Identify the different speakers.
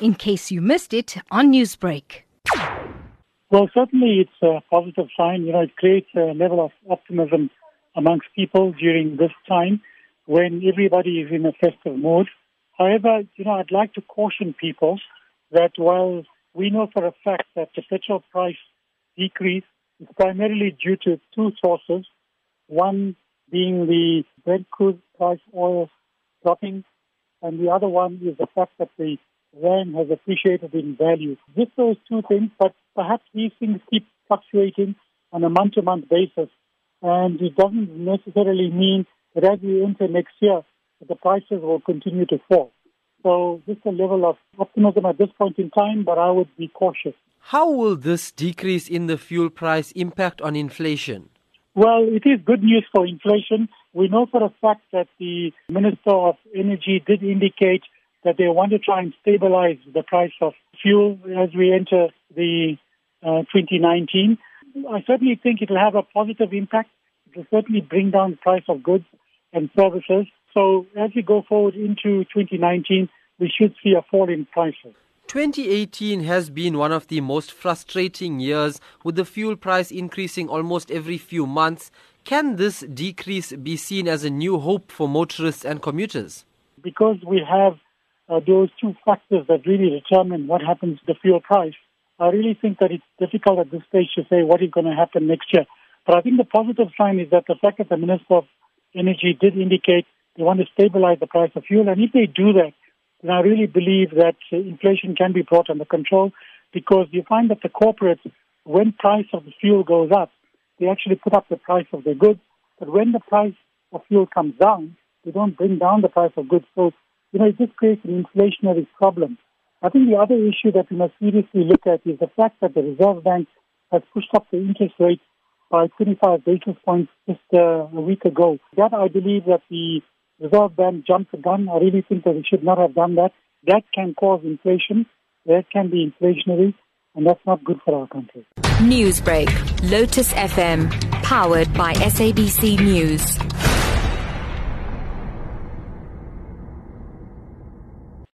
Speaker 1: in case you missed it on Newsbreak.
Speaker 2: Well, certainly it's a positive sign. You know, it creates a level of optimism amongst people during this time when everybody is in a festive mood. However, you know, I'd like to caution people that while we know for a fact that the petrol price decrease is primarily due to two sources, one being the Brent crude price oil dropping, and the other one is the fact that the rand has appreciated in value. Just those two things, but perhaps these things keep fluctuating on a month-to-month basis, and it doesn't necessarily mean that as we enter next year, the prices will continue to fall. So just a level of optimism at this point in time, but I would be cautious.
Speaker 3: How will this decrease in the fuel price impact on inflation?
Speaker 2: Well, it is good news for inflation. We know for a fact that the Minister of Energy did indicate that they want to try and stabilize the price of fuel as we enter the uh, 2019. I certainly think it will have a positive impact. It will certainly bring down the price of goods and services. So as we go forward into 2019, we should see a fall in prices.
Speaker 3: 2018 has been one of the most frustrating years with the fuel price increasing almost every few months. Can this decrease be seen as a new hope for motorists and commuters?
Speaker 2: Because we have uh, those two factors that really determine what happens to the fuel price, I really think that it's difficult at this stage to say what is going to happen next year. But I think the positive sign is that the fact that the Minister of Energy did indicate they want to stabilize the price of fuel, and if they do that, then I really believe that uh, inflation can be brought under control because you find that the corporates, when price of the fuel goes up, they actually put up the price of their goods. But when the price of fuel comes down, they don't bring down the price of goods. So, you know, it just creates an inflationary problem. I think the other issue that we must seriously look at is the fact that the Reserve Bank has pushed up the interest rate by 25 basis points just uh, a week ago. That I believe that the Reserve Bank jumped the gun. I really think that it should not have done that. That can cause inflation. That can be inflationary, and that's not good for our country.
Speaker 1: Newsbreak, Lotus FM, powered by SABC News.